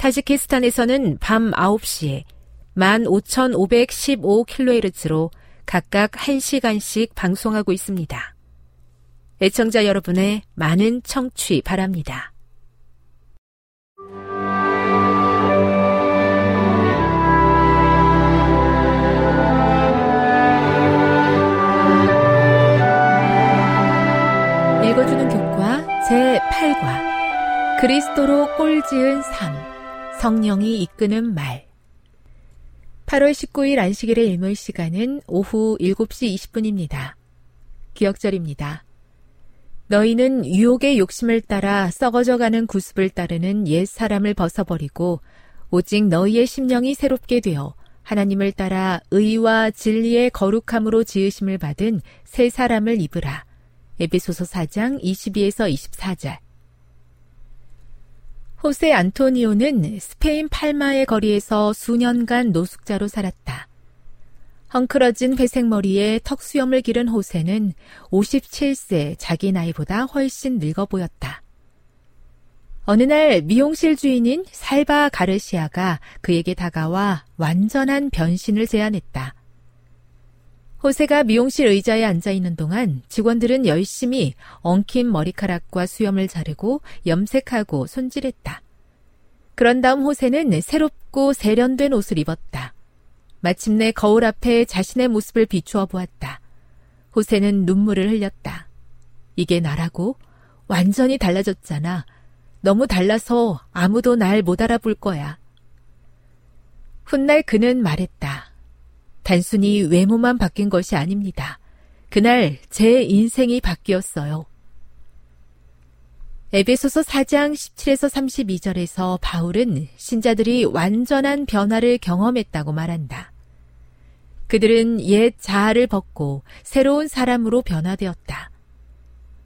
타지키스탄에서는 밤 9시에 15,515kHz로 각각 1시간씩 방송하고 있습니다. 애청자 여러분의 많은 청취 바랍니다. 읽어주는 교과 제8과 그리스도로 꼴지은 삶 성령이 이끄는 말 8월 19일 안식일의 일몰 시간은 오후 7시 20분입니다. 기억절입니다. 너희는 유혹의 욕심을 따라 썩어져가는 구습을 따르는 옛 사람을 벗어버리고 오직 너희의 심령이 새롭게 되어 하나님을 따라 의와 진리의 거룩함으로 지으심을 받은 새 사람을 입으라. 에베소서 4장 22에서 24절. 호세 안토니오는 스페인 팔마의 거리에서 수년간 노숙자로 살았다. 헝클어진 회색 머리에 턱수염을 기른 호세는 57세 자기 나이보다 훨씬 늙어 보였다. 어느 날 미용실 주인인 살바 가르시아가 그에게 다가와 완전한 변신을 제안했다. 호세가 미용실 의자에 앉아 있는 동안 직원들은 열심히 엉킨 머리카락과 수염을 자르고 염색하고 손질했다. 그런 다음 호세는 새롭고 세련된 옷을 입었다. 마침내 거울 앞에 자신의 모습을 비추어 보았다. 호세는 눈물을 흘렸다. 이게 나라고? 완전히 달라졌잖아. 너무 달라서 아무도 날 못 알아볼 거야. 훗날 그는 말했다. 단순히 외모만 바뀐 것이 아닙니다. 그날 제 인생이 바뀌었어요. 에베소서 4장 17에서 32절에서 바울은 신자들이 완전한 변화를 경험했다고 말한다. 그들은 옛 자아를 벗고 새로운 사람으로 변화되었다.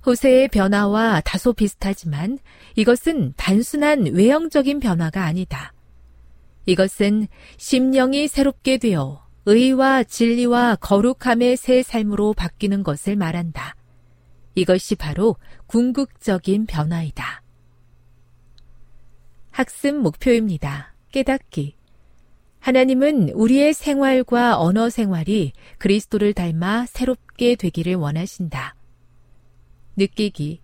호세의 변화와 다소 비슷하지만 이것은 단순한 외형적인 변화가 아니다. 이것은 심령이 새롭게 되어 의와 진리와 거룩함의 새 삶으로 바뀌는 것을 말한다. 이것이 바로 궁극적인 변화이다. 학습 목표입니다. 깨닫기. 하나님은 우리의 생활과 언어 생활이 그리스도를 닮아 새롭게 되기를 원하신다. 느끼기.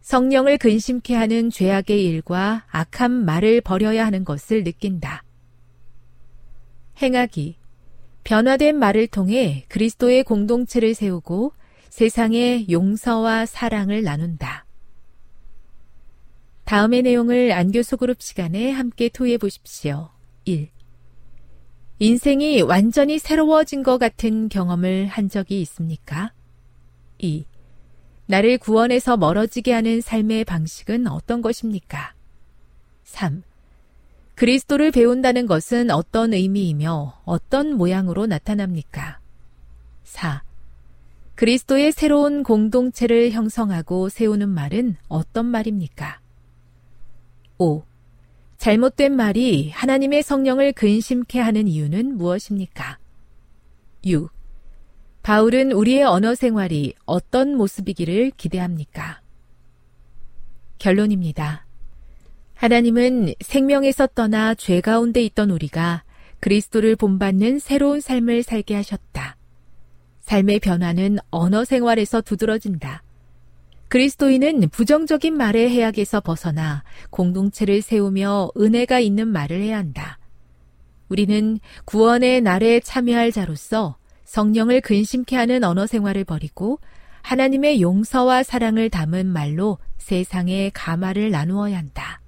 성령을 근심케 하는 죄악의 일과 악한 말을 버려야 하는 것을 느낀다. 행하기. 변화된 말을 통해 그리스도의 공동체를 세우고 세상에 용서와 사랑을 나눈다. 다음의 내용을 안교 소그룹 시간에 함께 토해 보십시오. 1. 인생이 완전히 새로워진 것 같은 경험을 한 적이 있습니까? 2. 나를 구원에서 멀어지게 하는 삶의 방식은 어떤 것입니까? 3. 그리스도를 배운다는 것은 어떤 의미이며 어떤 모양으로 나타납니까? 4. 그리스도의 새로운 공동체를 형성하고 세우는 말은 어떤 말입니까? 5. 잘못된 말이 하나님의 성령을 근심케 하는 이유는 무엇입니까? 6. 바울은 우리의 언어 생활이 어떤 모습이기를 기대합니까? 결론입니다. 하나님은 생명에서 떠나 죄 가운데 있던 우리가 그리스도를 본받는 새로운 삶을 살게 하셨다. 삶의 변화는 언어 생활에서 두드러진다. 그리스도인은 부정적인 말의 해악에서 벗어나 공동체를 세우며 은혜가 있는 말을 해야 한다. 우리는 구원의 날에 참여할 자로서 성령을 근심케 하는 언어 생활을 버리고 하나님의 용서와 사랑을 담은 말로 세상에 가마를 나누어야 한다.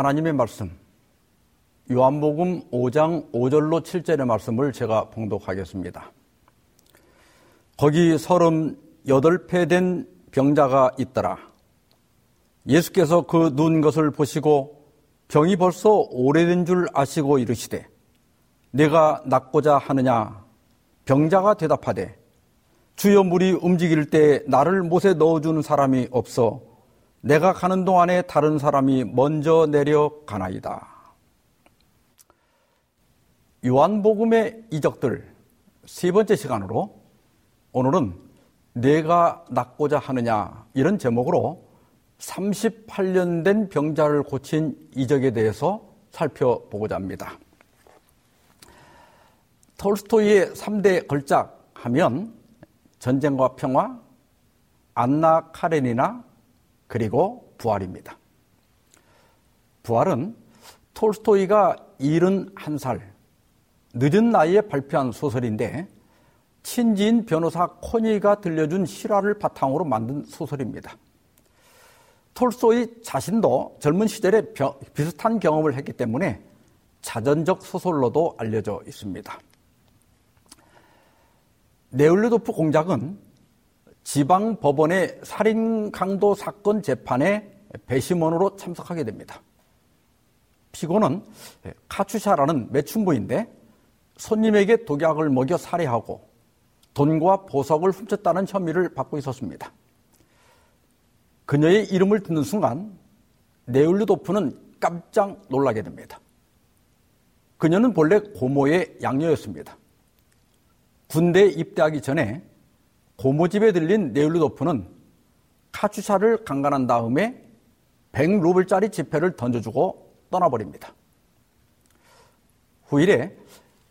하나님의 말씀, 요한복음 5장 5절로 7절의 말씀을 제가 봉독하겠습니다. 거기 서른 여덟 된 병자가 있더라. 예수께서 그 누운 것을 보시고 병이 벌써 오래된 줄 아시고 이르시되 내가 낫고자 하느냐 병자가 대답하되 주여 물이 움직일 때 나를 못에 넣어주는 사람이 없어 내가 가는 동안에 다른 사람이 먼저 내려가나이다. 요한복음의 이적들 세 번째 시간으로 오늘은 내가 낫고자 하느냐 이런 제목으로 38년 된 병자를 고친 이적에 대해서 살펴보고자 합니다. 톨스토이의 3대 걸작 하면 전쟁과 평화, 안나 카렌이나 그리고 부활입니다. 부활은 톨스토이가 71살, 늦은 나이에 발표한 소설인데 친지인 변호사 코니가 들려준 실화를 바탕으로 만든 소설입니다. 톨스토이 자신도 젊은 시절에 비슷한 경험을 했기 때문에 자전적 소설로도 알려져 있습니다. 네올르도프 공작은 지방 법원의 살인 강도 사건 재판에 배심원으로 참석하게 됩니다. 피고는 카추샤라는 매춘부인데 손님에게 독약을 먹여 살해하고 돈과 보석을 훔쳤다는 혐의를 받고 있었습니다. 그녀의 이름을 듣는 순간 네울르도프는 깜짝 놀라게 됩니다. 그녀는 본래 고모의 양녀였습니다. 군대에 입대하기 전에 고모집에 들린 네울루도프는 카추샤를 강간한 다음에 100루블짜리 지폐를 던져주고 떠나버립니다. 후일에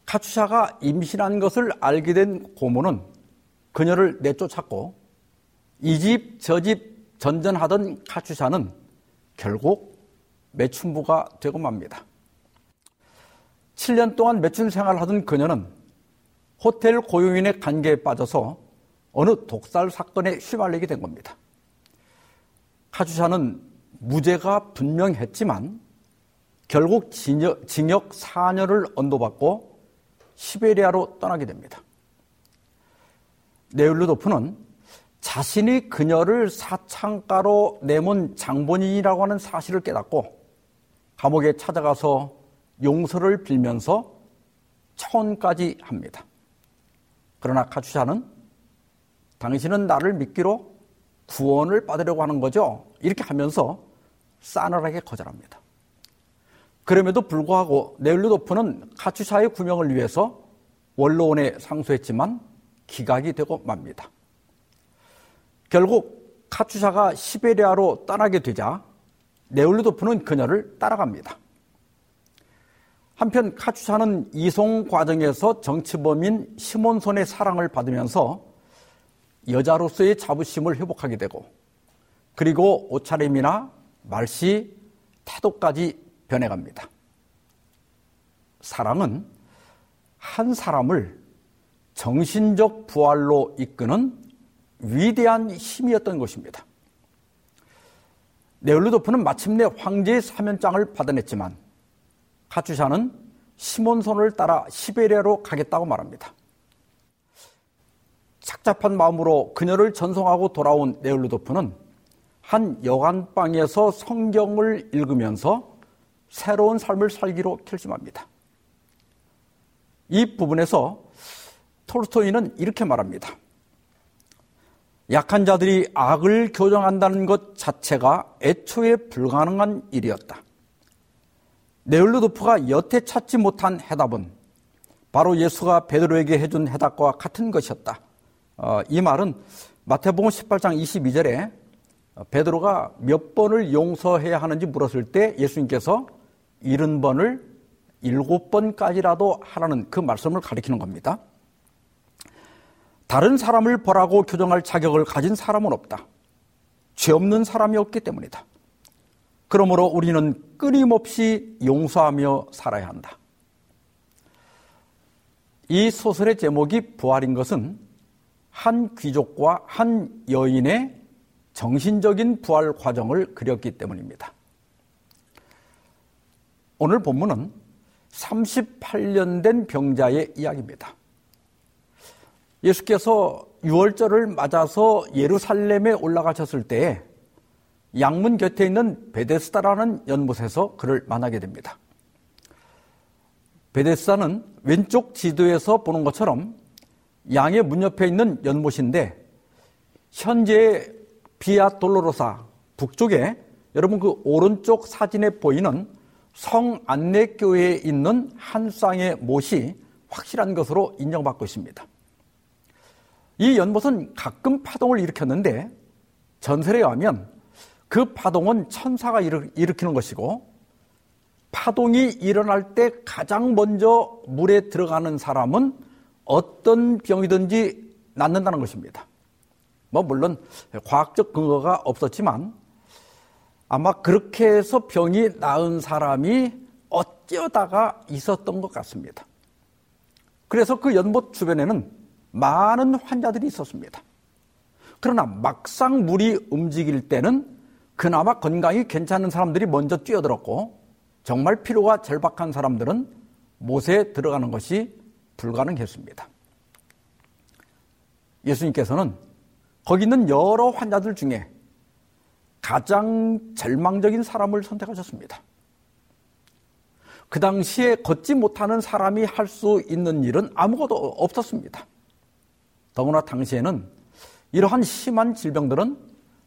카추샤가 임신한 것을 알게 된 고모는 그녀를 내쫓았고 이 집 저 집 전전하던 카츄샤는 결국 매춘부가 되고 맙니다. 7년 동안 매춘 생활을 하던 그녀는 호텔 고용인의 관계에 빠져서 어느 독살 사건에 휘말리게 된 겁니다. 카주샤는 무죄가 분명했지만 결국 징역, 징역 4년을 언도받고 시베리아로 떠나게 됩니다. 네율루도프는 자신이 그녀를 사창가로 내몬 장본인이라고 하는 사실을 깨닫고 감옥에 찾아가서 용서를 빌면서 처원까지 합니다. 그러나 카추샤는 당신은 나를 믿기로 구원을 받으려고 하는 거죠. 이렇게 하면서 싸늘하게 거절합니다. 그럼에도 불구하고 네일루도프는 카추샤의 구명을 위해서 원로원에 상소했지만 기각이 되고 맙니다. 결국 카추샤가 시베리아로 떠나게 되자 네울루도프는 그녀를 따라갑니다. 한편 카추샤는 이송 과정에서 정치범인 시몬손의 사랑을 받으면서 여자로서의 자부심을 회복하게 되고 그리고 옷차림이나 말씨, 태도까지 변해갑니다. 사랑은 한 사람을 정신적 부활로 이끄는 위대한 힘이었던 것입니다. 네올루도프는 마침내 황제의 사면장을 받아냈지만 카추샤는 시몬손을 따라 시베리아로 가겠다고 말합니다. 착잡한 마음으로 그녀를 전송하고 돌아온 네올루도프는 한 여관방에서 성경을 읽으면서 새로운 삶을 살기로 결심합니다. 이 부분에서 톨스토이는 이렇게 말합니다. 약한 자들이 악을 교정한다는 것 자체가 애초에 불가능한 일이었다. 네올루도프가 여태 찾지 못한 해답은 바로 예수가 베드로에게 해준 해답과 같은 것이었다. 어, 이 말은 마태복음 18장 22절에 베드로가 몇 번을 용서해야 하는지 물었을 때 예수님께서 70번을 7번까지라도 하라는 그 말씀을 가리키는 겁니다. 다른 사람을 벌하고 교정할 자격을 가진 사람은 없다. 죄 없는 사람이 없기 때문이다. 그러므로 우리는 끊임없이 용서하며 살아야 한다. 이 소설의 제목이 부활인 것은 한 귀족과 한 여인의 정신적인 부활 과정을 그렸기 때문입니다. 오늘 본문은 38년 된 병자의 이야기입니다. 예수께서 6월절을 맞아서 예루살렘에 올라가셨을 때 양문 곁에 있는 베데스다라는 연못에서 그를 만나게 됩니다. 베데스다는 왼쪽 지도에서 보는 것처럼 양의 문 옆에 있는 연못인데 현재 비아 돌로로사 북쪽에 여러분 그 오른쪽 사진에 보이는 성 안내교회에 있는 한 쌍의 못이 확실한 것으로 인정받고 있습니다. 이 연못은 가끔 파동을 일으켰는데 전설에 의하면 그 파동은 천사가 일으키는 것이고 파동이 일어날 때 가장 먼저 물에 들어가는 사람은 어떤 병이든지 낫는다는 것입니다. 뭐 물론 과학적 근거가 없었지만 아마 그렇게 해서 병이 나은 사람이 어쩌다가 있었던 것 같습니다. 그래서 그 연못 주변에는 많은 환자들이 있었습니다. 그러나 막상 물이 움직일 때는 그나마 건강이 괜찮은 사람들이 먼저 뛰어들었고 정말 필요가 절박한 사람들은 못에 들어가는 것이 불가능했습니다. 예수님께서는 거기 있는 여러 환자들 중에 가장 절망적인 사람을 선택하셨습니다. 그 당시에 걷지 못하는 사람이 할 수 있는 일은 아무것도 없었습니다. 더구나 당시에는 이러한 심한 질병들은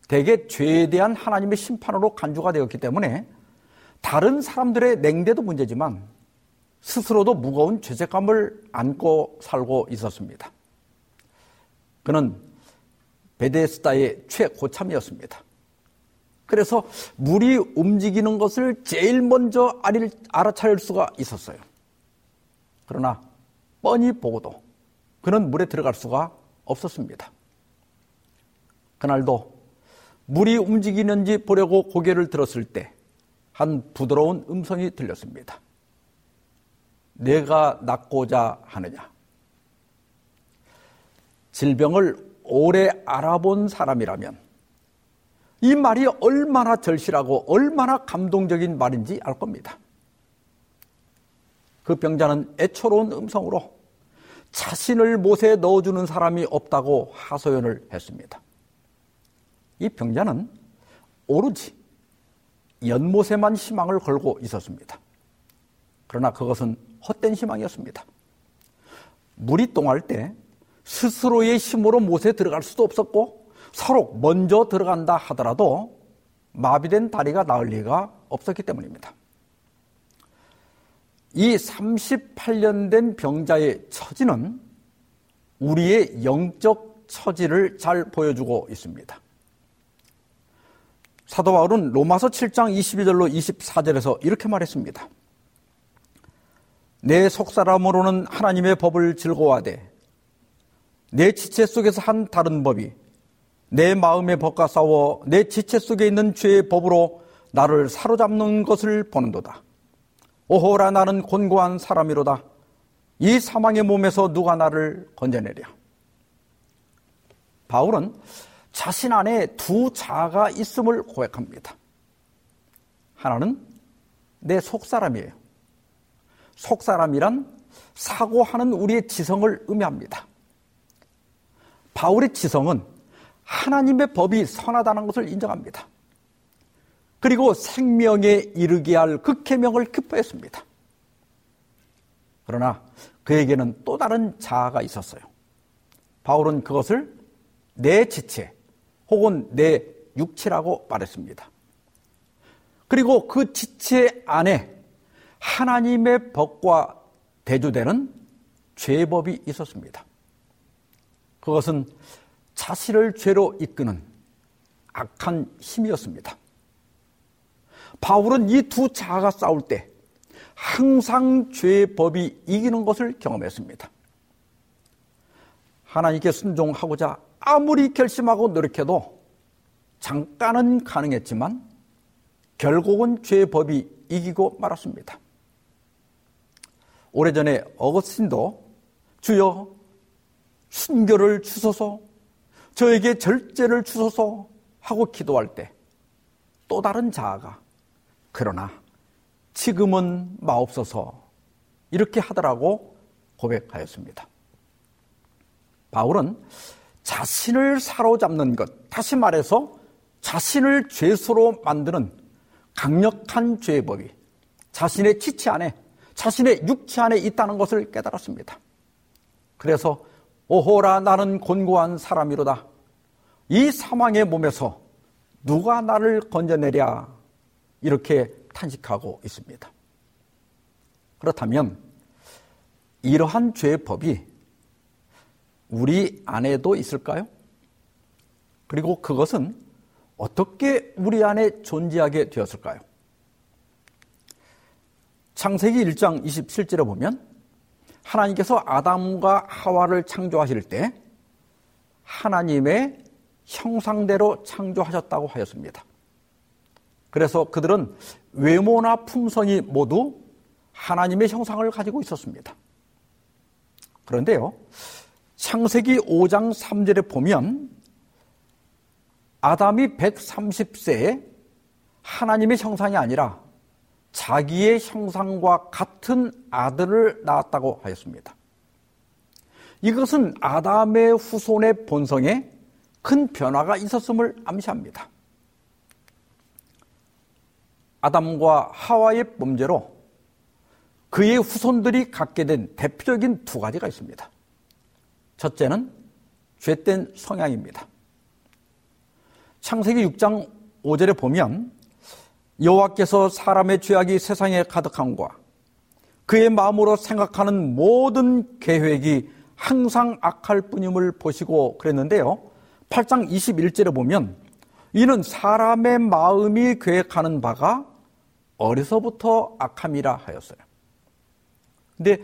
대개 죄에 대한 하나님의 심판으로 간주가 되었기 때문에 다른 사람들의 냉대도 문제지만 스스로도 무거운 죄책감을 안고 살고 있었습니다. 그는 베데스다의 최고참이었습니다. 그래서 물이 움직이는 것을 제일 먼저 알아차릴 수가 있었어요. 그러나 뻔히 보고도 그는 물에 들어갈 수가 없었습니다. 그날도 물이 움직이는지 보려고 고개를 들었을 때 한 부드러운 음성이 들렸습니다. 내가 낫고자 하느냐? 질병을 오래 알아본 사람이라면 이 말이 얼마나 절실하고 얼마나 감동적인 말인지 알 겁니다. 그 병자는 애처로운 음성으로 자신을 못에 넣어주는 사람이 없다고 하소연을 했습니다. 이 병자는 오로지 연못에만 희망을 걸고 있었습니다. 그러나 그것은 헛된 희망이었습니다. 물이 똥할 때 스스로의 힘으로 못에 들어갈 수도 없었고 서로 먼저 들어간다 하더라도 마비된 다리가 나을 리가 없었기 때문입니다. 이 38년 된 병자의 처지는 우리의 영적 처지를 잘 보여주고 있습니다. 사도 바울은 로마서 7장 22절로 24절에서 이렇게 말했습니다. 내 속사람으로는 하나님의 법을 즐거워하되 내 지체 속에서 한 다른 법이 내 마음의 법과 싸워 내 지체 속에 있는 죄의 법으로 나를 사로잡는 것을 보는도다. 오호라 나는 곤고한 사람이로다. 이 사망의 몸에서 누가 나를 건져내랴. 바울은 자신 안에 두 자아가 있음을 고백합니다. 하나는 내 속사람이에요. 속사람이란 사고하는 우리의 지성을 의미합니다. 바울의 지성은 하나님의 법이 선하다는 것을 인정합니다. 그리고 생명에 이르게 할 극해명을 기뻐했습니다. 그러나 그에게는 또 다른 자아가 있었어요. 바울은 그것을 내 지체 혹은 내 육체라고 말했습니다. 그리고 그 지체 안에 하나님의 법과 대조되는 죄법이 있었습니다. 그것은 자신을 죄로 이끄는 악한 힘이었습니다. 바울은 이 두 자아가 싸울 때 항상 죄의 법이 이기는 것을 경험했습니다. 하나님께 순종하고자 아무리 결심하고 노력해도 잠깐은 가능했지만 결국은 죄의 법이 이기고 말았습니다. 오래전에 어거스틴도 주여 순교를 주소서 저에게 절제를 주소서 하고 기도할 때 또 다른 자아가 그러나 지금은 마옵소서 이렇게 하더라고 고백하였습니다. 바울은 자신을 사로잡는 것, 다시 말해서 자신을 죄수로 만드는 강력한 죄법이 자신의 지체 안에, 자신의 육체 안에 있다는 것을 깨달았습니다. 그래서 오호라 나는 곤고한 사람이로다. 이 사망의 몸에서 누가 나를 건져내랴 이렇게 탄식하고 있습니다. 그렇다면 이러한 죄의 법이 우리 안에도 있을까요? 그리고 그것은 어떻게 우리 안에 존재하게 되었을까요? 창세기 1장 27절에 보면 하나님께서 아담과 하와를 창조하실 때 하나님의 형상대로 창조하셨다고 하였습니다. 그래서 그들은 외모나 품성이 모두 하나님의 형상을 가지고 있었습니다. 그런데요, 창세기 5장 3절에 보면 아담이 130세에 하나님의 형상이 아니라 자기의 형상과 같은 아들을 낳았다고 하였습니다. 이것은 아담의 후손의 본성에 큰 변화가 있었음을 암시합니다. 아담과 하와의 범죄로 그의 후손들이 갖게 된 대표적인 두 가지가 있습니다. 첫째는 죄된 성향입니다. 창세기 6장 5절에 보면 여호와께서 사람의 죄악이 세상에 가득함과 그의 마음으로 생각하는 모든 계획이 항상 악할 뿐임을 보시고 그랬는데요. 8장 21절에 보면 이는 사람의 마음이 계획하는 바가 어려서부터 악함이라 하였어요. 근데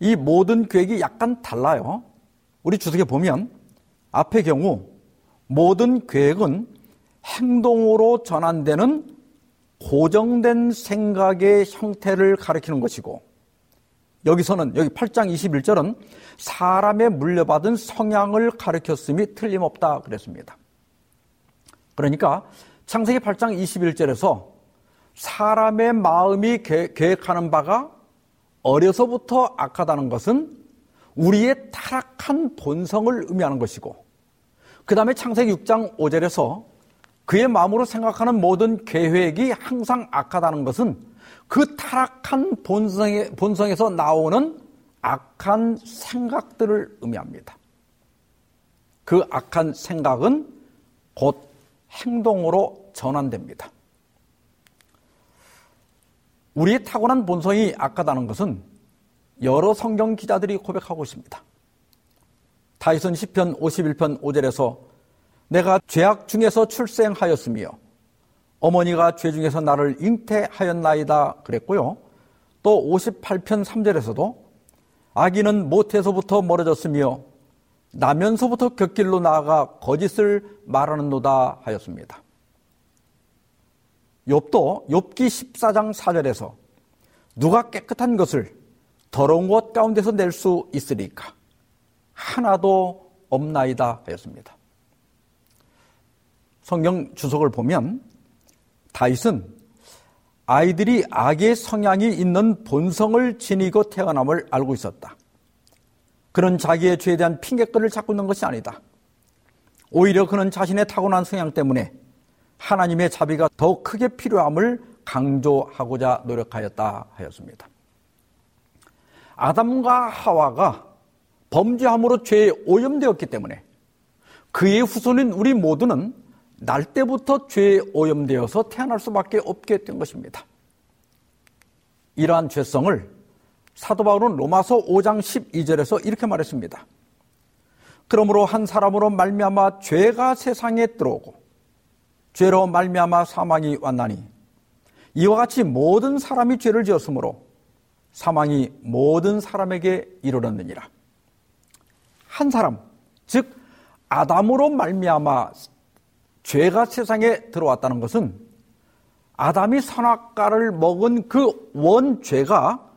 이 모든 계획이 약간 달라요. 우리 주석에 보면 앞의 경우 모든 계획은 행동으로 전환되는 고정된 생각의 형태를 가리키는 것이고 여기서는 여기 8장 21절은 사람의 물려받은 성향을 가리켰음이 틀림없다 그랬습니다. 그러니까 창세기 8장 21절에서 사람의 마음이 계획하는 바가 어려서부터 악하다는 것은 우리의 타락한 본성을 의미하는 것이고 그 다음에 창세기 6장 5절에서 그의 마음으로 생각하는 모든 계획이 항상 악하다는 것은 그 타락한 본성에, 본성에서 나오는 악한 생각들을 의미합니다. 그 악한 생각은 곧 행동으로 전환됩니다. 우리의 타고난 본성이 악하다는 것은 여러 성경 기자들이 고백하고 있습니다. 다윗은 시편 51편 5절에서 내가 죄악 중에서 출생하였으며 어머니가 죄 중에서 나를 잉태하였나이다 그랬고요. 또 58편 3절에서도 아기는 모태에서부터 멀어졌으며 나면서부터 곁길로 나아가 거짓을 말하는노다 하였습니다. 욥도 욥기 14장 4절에서 누가 깨끗한 것을 더러운 것 가운데서 낼 수 있으리까 하나도 없나이다 하였습니다. 성경 주석을 보면 다윗은 아이들이 악의 성향이 있는 본성을 지니고 태어남을 알고 있었다. 그는 자기의 죄에 대한 핑계거리를 찾고 있는 것이 아니다. 오히려 그는 자신의 타고난 성향 때문에 하나님의 자비가 더 크게 필요함을 강조하고자 노력하였다 하였습니다. 아담과 하와가 범죄함으로 죄에 오염되었기 때문에 그의 후손인 우리 모두는 날 때부터 죄에 오염되어서 태어날 수밖에 없게 된 것입니다. 이러한 죄성을 사도 바울은 로마서 5장 12절에서 이렇게 말했습니다. 그러므로 한 사람으로 말미암아 죄가 세상에 들어오고 죄로 말미암아 사망이 왔나니 이와 같이 모든 사람이 죄를 지었으므로 사망이 모든 사람에게 이르렀느니라. 한 사람, 즉 아담으로 말미암아 죄가 세상에 들어왔다는 것은 아담이 선악과를 먹은 그 원죄가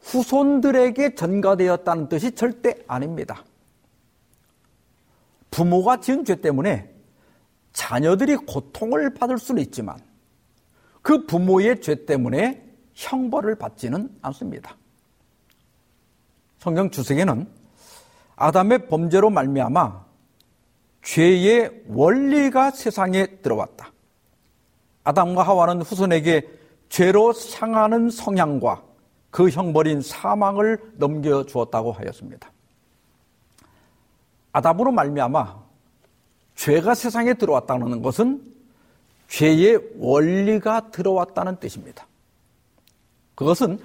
후손들에게 전가되었다는 뜻이 절대 아닙니다. 부모가 지은 죄 때문에 자녀들이 고통을 받을 수는 있지만 그 부모의 죄 때문에 형벌을 받지는 않습니다. 성경 주석에는 아담의 범죄로 말미암아 죄의 원리가 세상에 들어왔다. 아담과 하와는 후손에게 죄로 향하는 성향과 그 형벌인 사망을 넘겨주었다고 하였습니다. 아담으로 말미암아 죄가 세상에 들어왔다는 것은 죄의 원리가 들어왔다는 뜻입니다. 그것은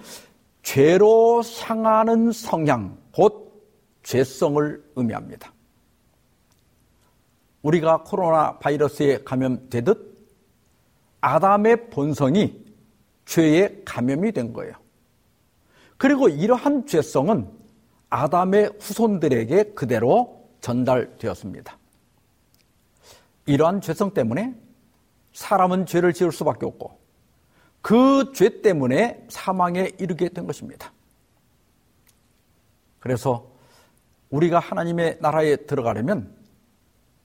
죄로 향하는 성향, 곧 죄성을 의미합니다. 우리가 코로나 바이러스에 감염되듯 아담의 본성이 죄에 감염이 된 거예요. 그리고 이러한 죄성은 아담의 후손들에게 그대로 전달되었습니다. 이러한 죄성 때문에 사람은 죄를 지을 수밖에 없고 그 죄 때문에 사망에 이르게 된 것입니다. 그래서 우리가 하나님의 나라에 들어가려면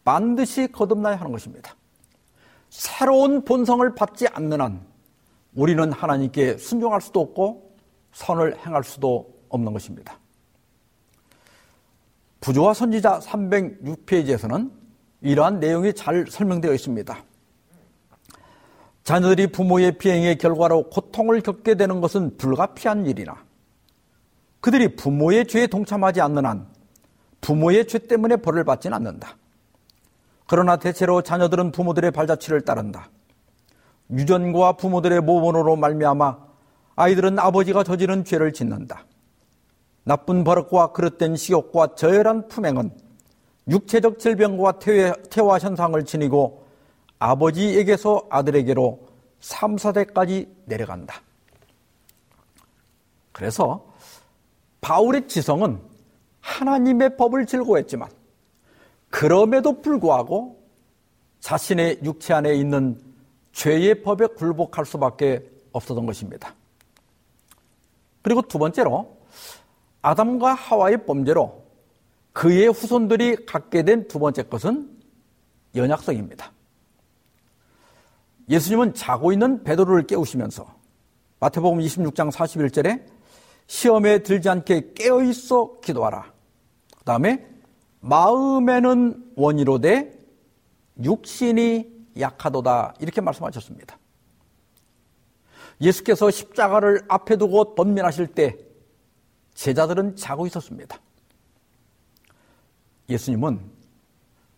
반드시 거듭나야 하는 것입니다. 새로운 본성을 받지 않는 한 우리는 하나님께 순종할 수도 없고 선을 행할 수도 없는 것입니다. 부조와 선지자 306페이지에서는 이러한 내용이 잘 설명되어 있습니다. 자녀들이 부모의 비행의 결과로 고통을 겪게 되는 것은 불가피한 일이나 그들이 부모의 죄에 동참하지 않는 한 부모의 죄 때문에 벌을 받지는 않는다. 그러나 대체로 자녀들은 부모들의 발자취를 따른다. 유전과 부모들의 모본으로 말미암아 아이들은 아버지가 저지른 죄를 짓는다. 나쁜 버릇과 그릇된 식욕과 저열한 품행은 육체적 질병과 퇴화 현상을 지니고 아버지에게서 아들에게로 3, 4대까지 내려간다. 그래서 바울의 지성은 하나님의 법을 즐거워했지만 그럼에도 불구하고 자신의 육체 안에 있는 죄의 법에 굴복할 수밖에 없었던 것입니다. 그리고 두 번째로 아담과 하와의 범죄로 그의 후손들이 갖게 된 두 번째 것은 연약성입니다. 예수님은 자고 있는 베드로를 깨우시면서 마태복음 26장 41절에 시험에 들지 않게 깨어 있어 기도하라. 그다음에 마음에는 원이로되 육신이 약하도다 이렇게 말씀하셨습니다. 예수께서 십자가를 앞에 두고 번면하실 때 제자들은 자고 있었습니다. 예수님은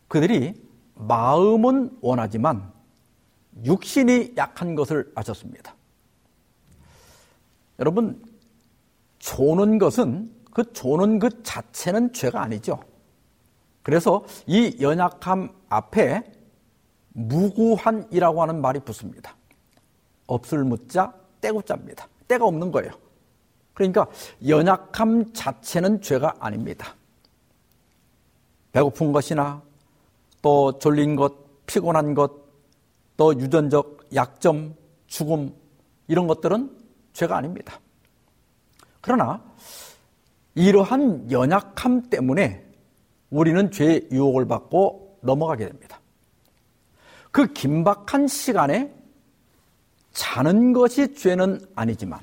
그들이 마음은 원하지만 육신이 약한 것을 아셨습니다. 여러분, 조는 것은 그 조는 그 자체는 죄가 아니죠. 그래서 이 연약함 앞에 무구한이라고 하는 말이 붙습니다. 없을 묻자 때고자입니다. 때가 없는 거예요. 그러니까 연약함 자체는 죄가 아닙니다. 배고픈 것이나 또 졸린 것, 피곤한 것, 또 유전적 약점, 죽음 이런 것들은 죄가 아닙니다. 그러나 이러한 연약함 때문에 우리는 죄의 유혹을 받고 넘어가게 됩니다. 그 긴박한 시간에 자는 것이 죄는 아니지만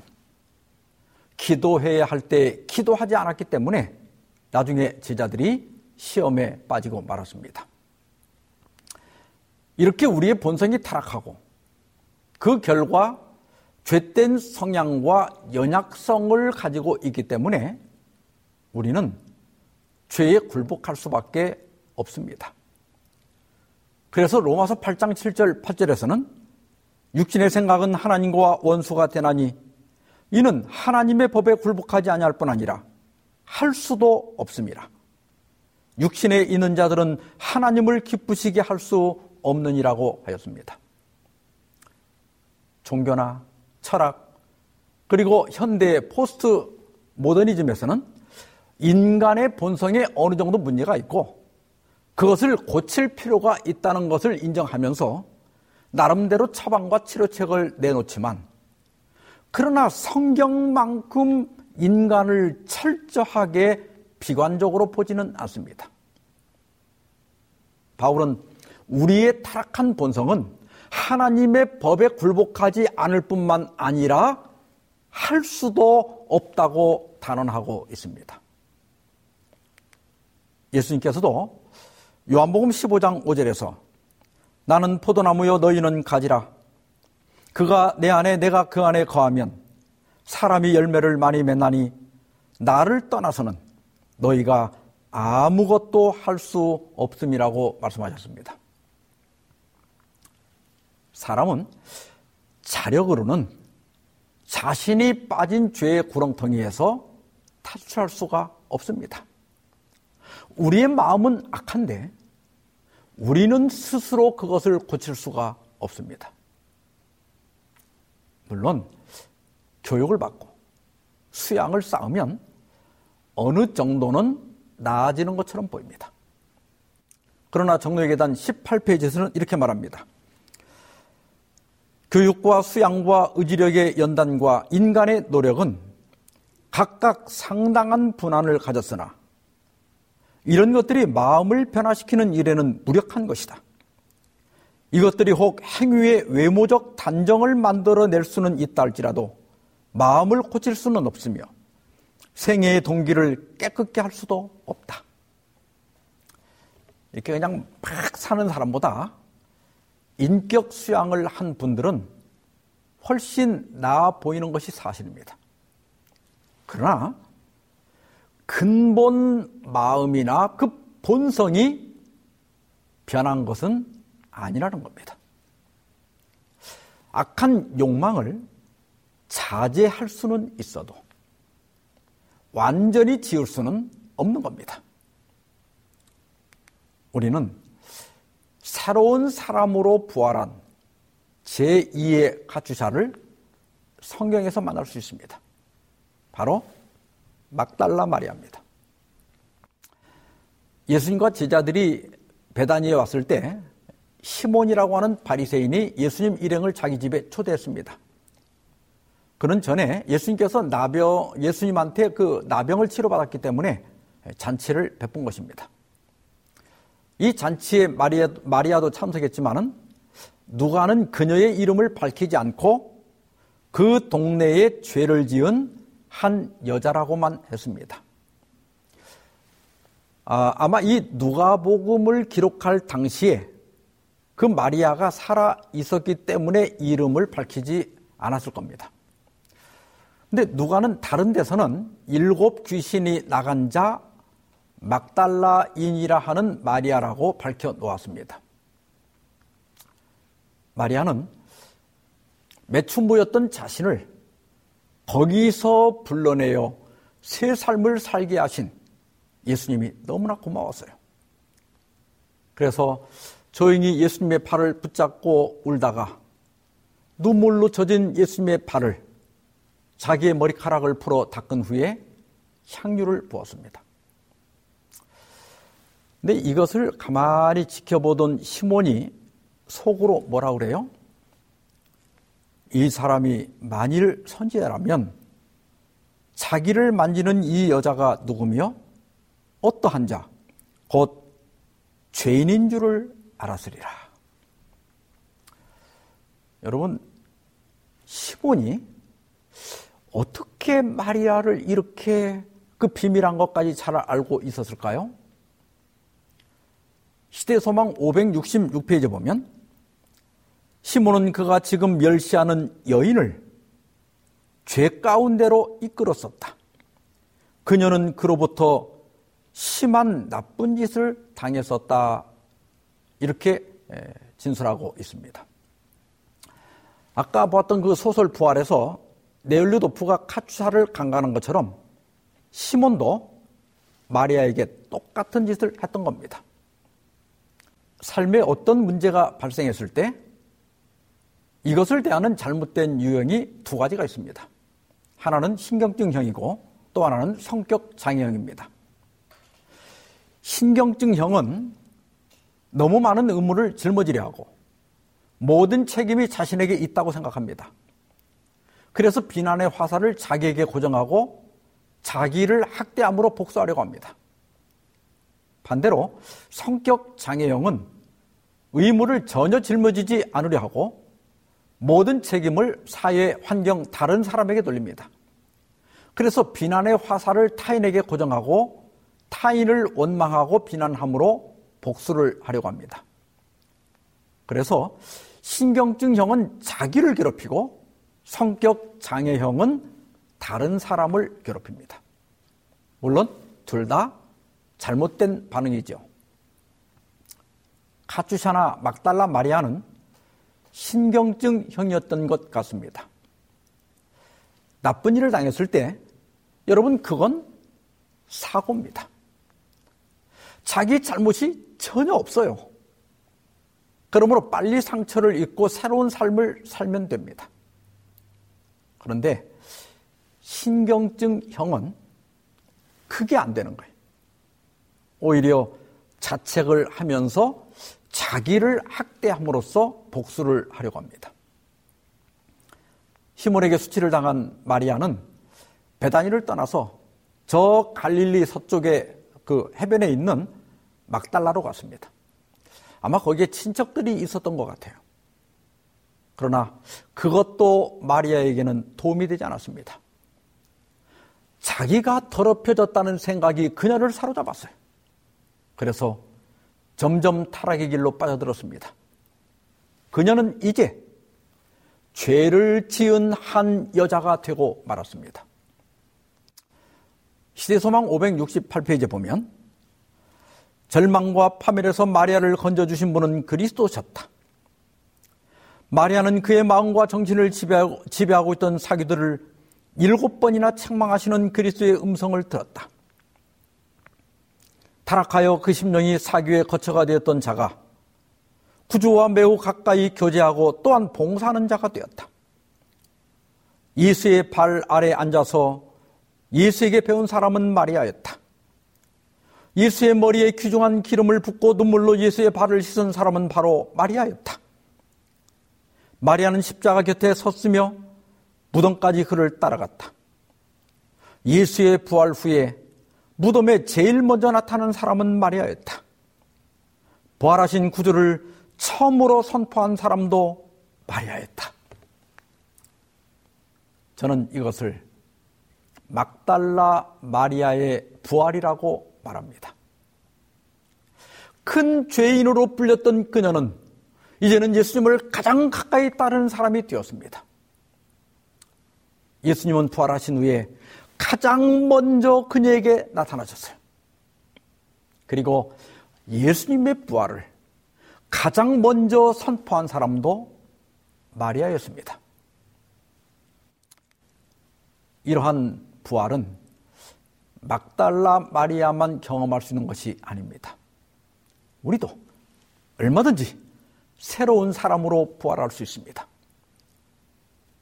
기도해야 할 때 기도하지 않았기 때문에 나중에 제자들이 시험에 빠지고 말았습니다. 이렇게 우리의 본성이 타락하고 그 결과 죄된 성향과 연약성을 가지고 있기 때문에 우리는 죄에 굴복할 수밖에 없습니다. 그래서 로마서 8장 7절 8절에서는 육신의 생각은 하나님과 원수가 되나니 이는 하나님의 법에 굴복하지 아니할 뿐 아니라 할 수도 없습니다. 육신에 있는 자들은 하나님을 기쁘시게 할 수 없느니라고 하였습니다. 종교나 철학 그리고 현대 포스트 모더니즘에서는 인간의 본성에 어느 정도 문제가 있고 그것을 고칠 필요가 있다는 것을 인정하면서 나름대로 처방과 치료책을 내놓지만 그러나 성경만큼 인간을 철저하게 비관적으로 보지는 않습니다. 바울은 우리의 타락한 본성은 하나님의 법에 굴복하지 않을 뿐만 아니라 할 수도 없다고 단언하고 있습니다. 예수님께서도 요한복음 15장 5절에서 나는 포도나무요 너희는 가지라 그가 내 안에 내가 그 안에 거하면 사람이 열매를 많이 맺나니 나를 떠나서는 너희가 아무것도 할 수 없음이라고 말씀하셨습니다. 사람은 자력으로는 자신이 빠진 죄의 구렁텅이에서 탈출할 수가 없습니다. 우리의 마음은 악한데 우리는 스스로 그것을 고칠 수가 없습니다. 물론 교육을 받고 수양을 쌓으면 어느 정도는 나아지는 것처럼 보입니다. 그러나 정로의 계단 18페이지에서는 이렇게 말합니다. 교육과 수양과 의지력의 연단과 인간의 노력은 각각 상당한 분한을 가졌으나 이런 것들이 마음을 변화시키는 일에는 무력한 것이다. 이것들이 혹 행위의 외모적 단정을 만들어낼 수는 있다 할지라도 마음을 고칠 수는 없으며 생애의 동기를 깨끗게 할 수도 없다. 이렇게 그냥 막 사는 사람보다 인격 수양을 한 분들은 훨씬 나아 보이는 것이 사실입니다. 그러나 근본 마음이나 그 본성이 변한 것은 아니라는 겁니다. 악한 욕망을 자제할 수는 있어도 완전히 지울 수는 없는 겁니다. 우리는 새로운 사람으로 부활한 제2의 가추샤를 성경에서 만날 수 있습니다. 바로 막달라 마리아입니다. 예수님과 제자들이 베다니에 왔을 때 시몬이라고 하는 바리새인이 예수님 일행을 자기 집에 초대했습니다. 그는 전에 예수님께서 나병 예수님한테 그 나병을 치료받았기 때문에 잔치를 베푼 것입니다. 이 잔치에 마리아, 마리아도 참석했지만은 누가는 그녀의 이름을 밝히지 않고 그 동네에 죄를 지은 한 여자라고만 했습니다. 아, 아마 이 누가복음을 기록할 당시에 그 마리아가 살아 있었기 때문에 이름을 밝히지 않았을 겁니다. 근데 누가는 다른 데서는 일곱 귀신이 나간 자 막달라인이라 하는 마리아라고 밝혀 놓았습니다. 마리아는 매춘부였던 자신을 거기서 불러내어 새 삶을 살게 하신 예수님이 너무나 고마웠어요. 그래서 조용히 예수님의 팔을 붙잡고 울다가 눈물로 젖은 예수님의 팔을 자기의 머리카락을 풀어 닦은 후에 향유를 부었습니다. 근데 이것을 가만히 지켜보던 시몬이 속으로 뭐라 그래요? 이 사람이 만일 선지자라면 자기를 만지는 이 여자가 누구며 어떠한 자, 곧 죄인인 줄을 알았으리라. 여러분, 시몬이 어떻게 마리아를 이렇게 그 비밀한 것까지 잘 알고 있었을까요? 시대 소망 566페이지 보면 시몬은 그가 지금 멸시하는 여인을 죄 가운데로 이끌었었다. 그녀는 그로부터 심한 나쁜 짓을 당했었다. 이렇게 진술하고 있습니다. 아까 보았던 그 소설 부활에서 네올류도프가 카투사를 강간한 것처럼 시몬도 마리아에게 똑같은 짓을 했던 겁니다. 삶에 어떤 문제가 발생했을 때 이것을 대하는 잘못된 유형이 두 가지가 있습니다. 하나는 신경증형이고 또 하나는 성격 장애형입니다. 신경증형은 너무 많은 의무를 짊어지려 하고 모든 책임이 자신에게 있다고 생각합니다. 그래서 비난의 화살을 자기에게 고정하고 자기를 학대함으로 복수하려고 합니다. 반대로 성격 장애형은 의무를 전혀 짊어지지 않으려 하고 모든 책임을 사회, 환경, 다른 사람에게 돌립니다. 그래서 비난의 화살을 타인에게 고정하고 타인을 원망하고 비난함으로 복수를 하려고 합니다. 그래서 신경증형은 자기를 괴롭히고 성격 장애형은 다른 사람을 괴롭힙니다. 물론 둘 다 잘못된 반응이죠. 카투샤나 막달라 마리아는 신경증형이었던 것 같습니다. 나쁜 일을 당했을 때 여러분 그건 사고입니다. 자기 잘못이 전혀 없어요. 그러므로 빨리 상처를 잊고 새로운 삶을 살면 됩니다. 그런데 신경증형은 그게 안 되는 거예요. 오히려 자책을 하면서 자기를 학대함으로써 복수를 하려고 합니다. 시몬에게 수치를 당한 마리아는 베다니를 떠나서 저 갈릴리 서쪽의 그 해변에 있는 막달라로 갔습니다. 아마 거기에 친척들이 있었던 것 같아요. 그러나 그것도 마리아에게는 도움이 되지 않았습니다. 자기가 더럽혀졌다는 생각이 그녀를 사로잡았어요. 그래서 점점 타락의 길로 빠져들었습니다. 그녀는 이제 죄를 지은 한 여자가 되고 말았습니다. 시대소망 568페이지에 보면 절망과 파멸에서 마리아를 건져주신 분은 그리스도셨다. 마리아는 그의 마음과 정신을 지배하고, 지배하고 있던 사기들을 일곱 번이나 책망하시는 그리스도의 음성을 들었다. 타락하여 그 심령이 사교의 거처가 되었던 자가 구주와 매우 가까이 교제하고 또한 봉사하는 자가 되었다. 예수의 발 아래 앉아서 예수에게 배운 사람은 마리아였다. 예수의 머리에 귀중한 기름을 붓고 눈물로 예수의 발을 씻은 사람은 바로 마리아였다. 마리아는 십자가 곁에 섰으며 무덤까지 그를 따라갔다. 예수의 부활 후에 무덤에 제일 먼저 나타난 사람은 마리아였다. 부활하신 구주를 처음으로 선포한 사람도 마리아였다. 저는 이것을 막달라 마리아의 부활이라고 말합니다. 큰 죄인으로 불렸던 그녀는 이제는 예수님을 가장 가까이 따르는 사람이 되었습니다. 예수님은 부활하신 후에 가장 먼저 그녀에게 나타나셨어요. 그리고 예수님의 부활을 가장 먼저 선포한 사람도 마리아였습니다. 이러한 부활은 막달라 마리아만 경험할 수 있는 것이 아닙니다. 우리도 얼마든지 새로운 사람으로 부활할 수 있습니다.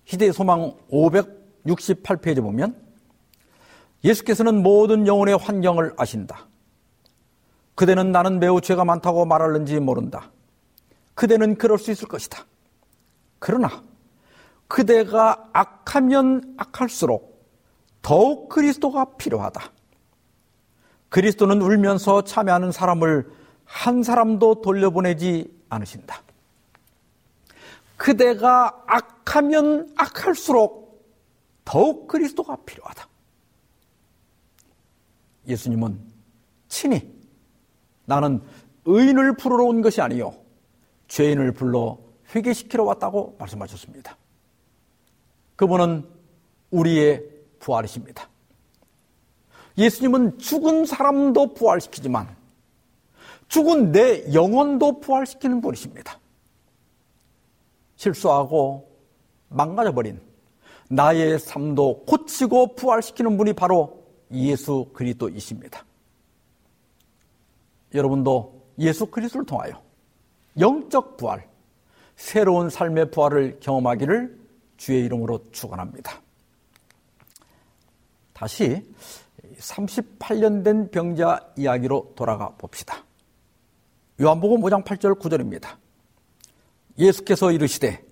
희대의 소망 568페이지 보면 예수께서는 모든 영혼의 환경을 아신다. 그대는 나는 매우 죄가 많다고 말하는지 모른다. 그대는 그럴 수 있을 것이다. 그러나 그대가 악하면 악할수록 더욱 그리스도가 필요하다. 그리스도는 울면서 참여하는 사람을 한 사람도 돌려보내지 않으신다. 그대가 악하면 악할수록 더욱 그리스도가 필요하다. 예수님은 친히 나는 의인을 부르러 온 것이 아니요 죄인을 불러 회개시키러 왔다고 말씀하셨습니다. 그분은 우리의 부활이십니다. 예수님은 죽은 사람도 부활시키지만 죽은 내 영혼도 부활시키는 분이십니다. 실수하고 망가져버린 나의 삶도 고치고 부활시키는 분이 바로 예수 그리스도이십니다. 여러분도 예수 그리스도를 통하여 영적 부활, 새로운 삶의 부활을 경험하기를 주의 이름으로 축원합니다. 다시 38년 된 병자 이야기로 돌아가 봅시다. 요한복음 5장 8절 9절입니다. 예수께서 이르시되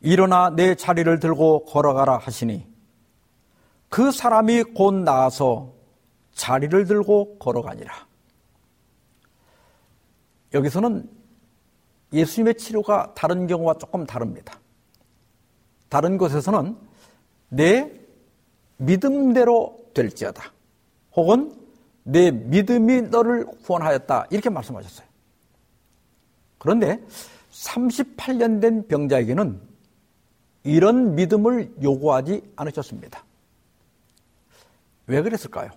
일어나 내 자리를 들고 걸어가라 하시니 그 사람이 곧 나와서 자리를 들고 걸어가니라. 여기서는 예수님의 치료가 다른 경우와 조금 다릅니다. 다른 곳에서는 내 믿음대로 될지어다. 혹은 내 믿음이 너를 구원하였다. 이렇게 말씀하셨어요. 그런데 38년 된 병자에게는 이런 믿음을 요구하지 않으셨습니다. 왜 그랬을까요?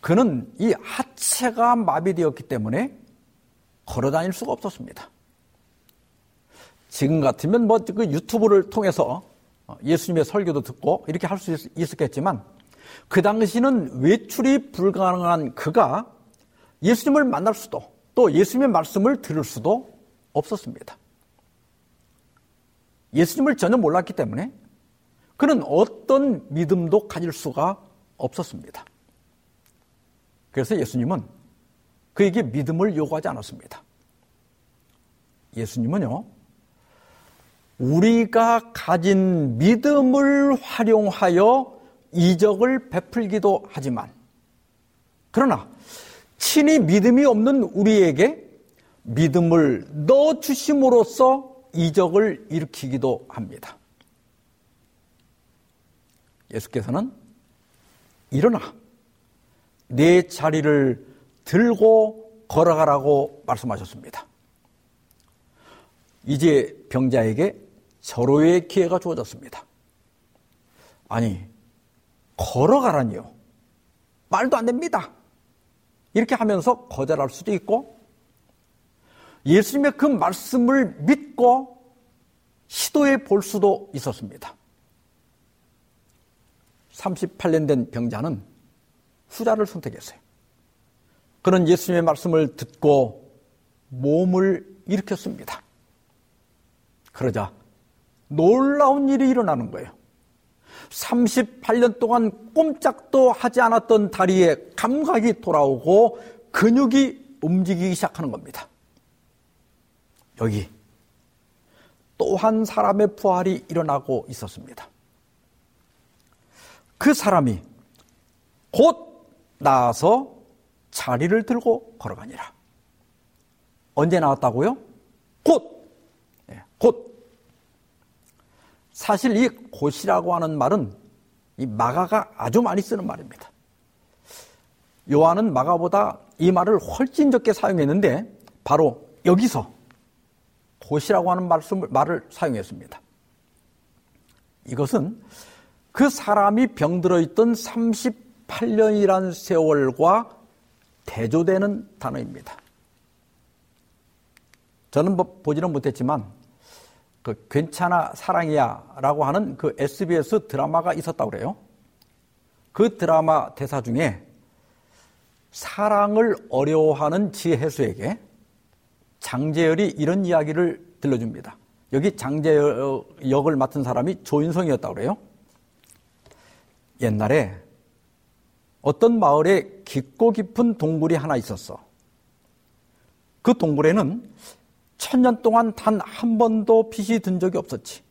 그는 이 하체가 마비되었기 때문에 걸어 다닐 수가 없었습니다. 지금 같으면 뭐 그 유튜브를 통해서 예수님의 설교도 듣고 이렇게 할 수 있었겠지만 그 당시는 외출이 불가능한 그가 예수님을 만날 수도 또 예수님의 말씀을 들을 수도 없었습니다. 예수님을 전혀 몰랐기 때문에 그는 어떤 믿음도 가질 수가 없었습니다. 그래서 예수님은 그에게 믿음을 요구하지 않았습니다. 예수님은요, 우리가 가진 믿음을 활용하여 이적을 베풀기도 하지만, 그러나 친히 믿음이 없는 우리에게 믿음을 넣어 주심으로써 이적을 일으키기도 합니다. 예수께서는 일어나 내 자리를 들고 걸어가라고 말씀하셨습니다. 이제 병자에게 절호의 기회가 주어졌습니다. 아니, 걸어가라니요. 말도 안 됩니다. 이렇게 하면서 거절할 수도 있고, 예수님의 그 말씀을 믿고 시도해 볼 수도 있었습니다. 38년 된 병자는 후자를 선택했어요. 그는 예수님의 말씀을 듣고 몸을 일으켰습니다. 그러자 놀라운 일이 일어나는 거예요. 38년 동안 꼼짝도 하지 않았던 다리에 감각이 돌아오고 근육이 움직이기 시작하는 겁니다. 여기 또한 사람의 부활이 일어나고 있었습니다. 그 사람이 곧 나와서 자리를 들고 걸어가니라. 언제 나왔다고요? 곧. 네, 곧. 사실 이 곧이라고 하는 말은 이 마가가 아주 많이 쓰는 말입니다. 요한은 마가보다 이 말을 훨씬 적게 사용했는데 바로 여기서 곧이라고 하는 말씀을, 말을 사용했습니다. 이것은 그 사람이 병들어 있던 38년이란 세월과 대조되는 단어입니다. 저는 뭐 보지는 못했지만 그 괜찮아 사랑이야라고 하는 그 SBS 드라마가 있었다고 그래요. 그 드라마 대사 중에 사랑을 어려워하는 지혜수에게 장재열이 이런 이야기를 들려줍니다. 여기 장재열 역을 맡은 사람이 조인성이었다고 그래요. 옛날에 어떤 마을에 깊고 깊은 동굴이 하나 있었어. 그 동굴에는 천년 동안 단 한 번도 빛이 든 적이 없었지.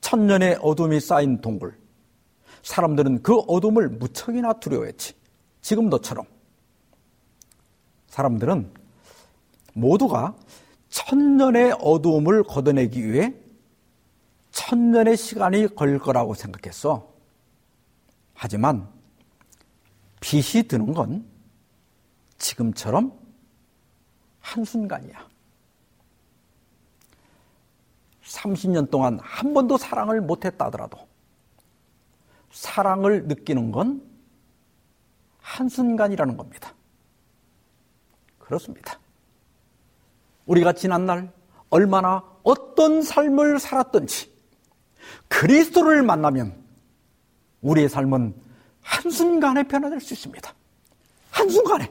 천년의 어둠이 쌓인 동굴. 사람들은 그 어둠을 무척이나 두려워했지. 지금 너처럼. 사람들은 모두가 천년의 어두움을 걷어내기 위해 천년의 시간이 걸릴 거라고 생각했어. 하지만 빛이 드는 건 지금처럼 한순간이야. 30년 동안 한 번도 사랑을 못했다 하더라도 사랑을 느끼는 건 한순간이라는 겁니다. 그렇습니다. 우리가 지난날 얼마나 어떤 삶을 살았던지 그리스도를 만나면 우리의 삶은 한순간에 변화될 수 있습니다. 한순간에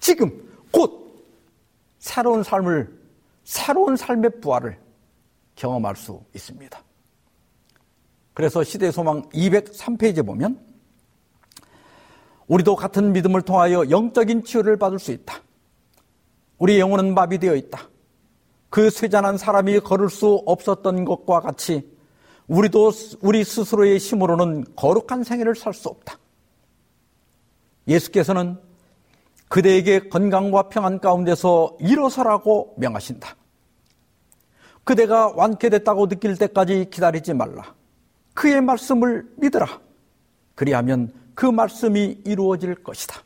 지금 곧 새로운 삶을 새로운 삶의 부활을 경험할 수 있습니다. 그래서 시대 소망 203페이지에 보면 우리도 같은 믿음을 통하여 영적인 치유를 받을 수 있다. 우리 영혼은 마비되어 있다. 그 쇠잔한 사람이 걸을 수 없었던 것과 같이 우리도 우리 스스로의 힘으로는 거룩한 생애를 살 수 없다. 예수께서는 그대에게 건강과 평안 가운데서 일어서라고 명하신다. 그대가 완쾌됐다고 느낄 때까지 기다리지 말라. 그의 말씀을 믿으라. 그리하면 그 말씀이 이루어질 것이다.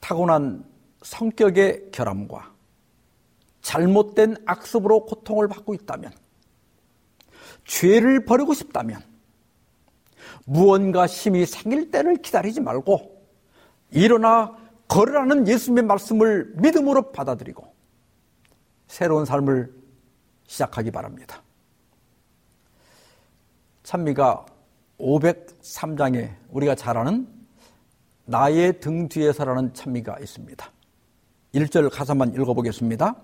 타고난 성격의 결함과 잘못된 악습으로 고통을 받고 있다면, 죄를 버리고 싶다면, 무언가 힘이 생길 때를 기다리지 말고, 일어나 걸으라는 예수님의 말씀을 믿음으로 받아들이고, 새로운 삶을 시작하기 바랍니다. 찬미가 503장에 우리가 잘 아는 나의 등 뒤에서라는 찬미가 있습니다. 1절 가사만 읽어보겠습니다.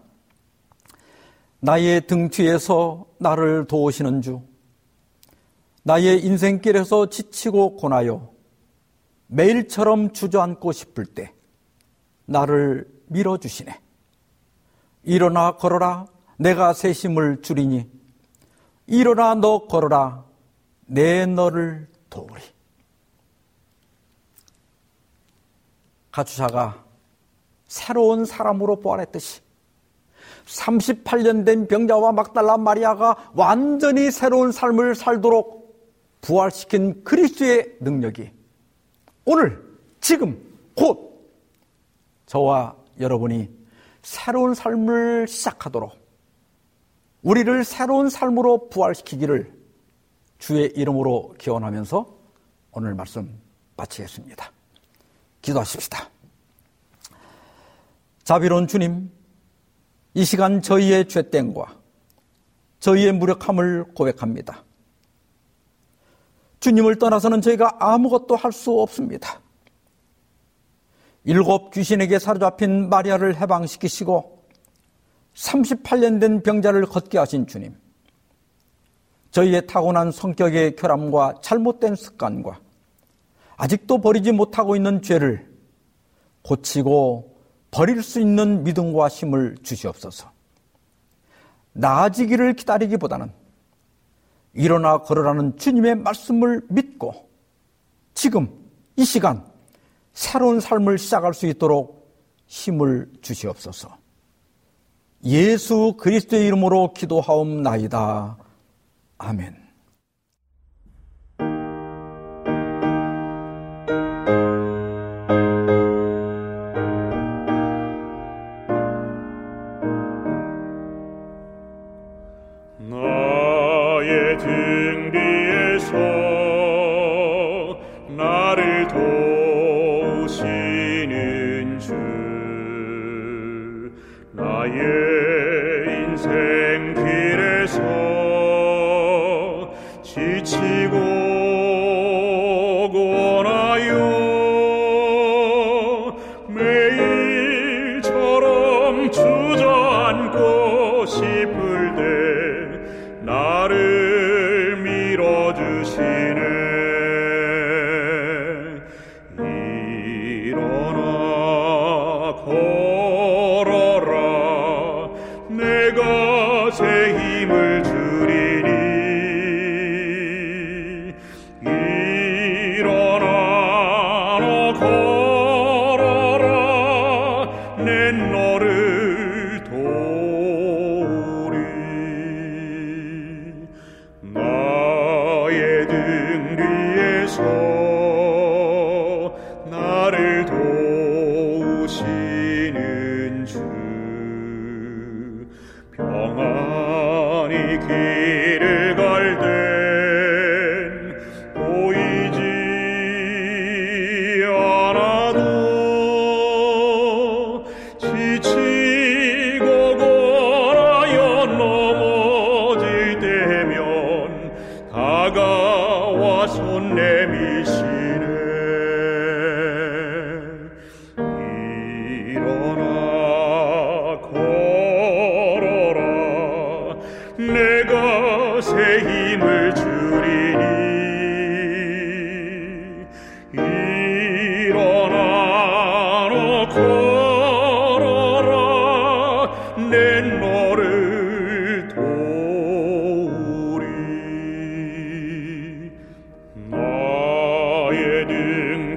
나의 등 뒤에서 나를 도우시는 주, 나의 인생길에서 지치고 고나요, 매일처럼 주저앉고 싶을 때 나를 밀어주시네. 일어나 걸어라, 내가 새 힘을 주리니. 일어나 너 걸어라, 내 너를 도우리. 가추사가 새로운 사람으로 부활했듯이 38년 된 병자와 막달라 마리아가 완전히 새로운 삶을 살도록 부활시킨 그리스도의 능력이 오늘 지금 곧 저와 여러분이 새로운 삶을 시작하도록 우리를 새로운 삶으로 부활시키기를 주의 이름으로 기원하면서 오늘 말씀 마치겠습니다. 기도하십시다. 자비로운 주님, 이 시간 저희의 죄됨과 저희의 무력함을 고백합니다. 주님을 떠나서는 저희가 아무것도 할 수 없습니다. 일곱 귀신에게 사로잡힌 마리아를 해방시키시고 38년 된 병자를 걷게 하신 주님. 저희의 타고난 성격의 결함과 잘못된 습관과 아직도 버리지 못하고 있는 죄를 고치고 버릴 수 있는 믿음과 힘을 주시옵소서. 나아지기를 기다리기보다는 일어나 걸어라는 주님의 말씀을 믿고 지금 이 시간 새로운 삶을 시작할 수 있도록 힘을 주시옵소서. 예수 그리스도의 이름으로 기도하옵나이다. 아멘. 나의 인생 길에서 지치고 이제는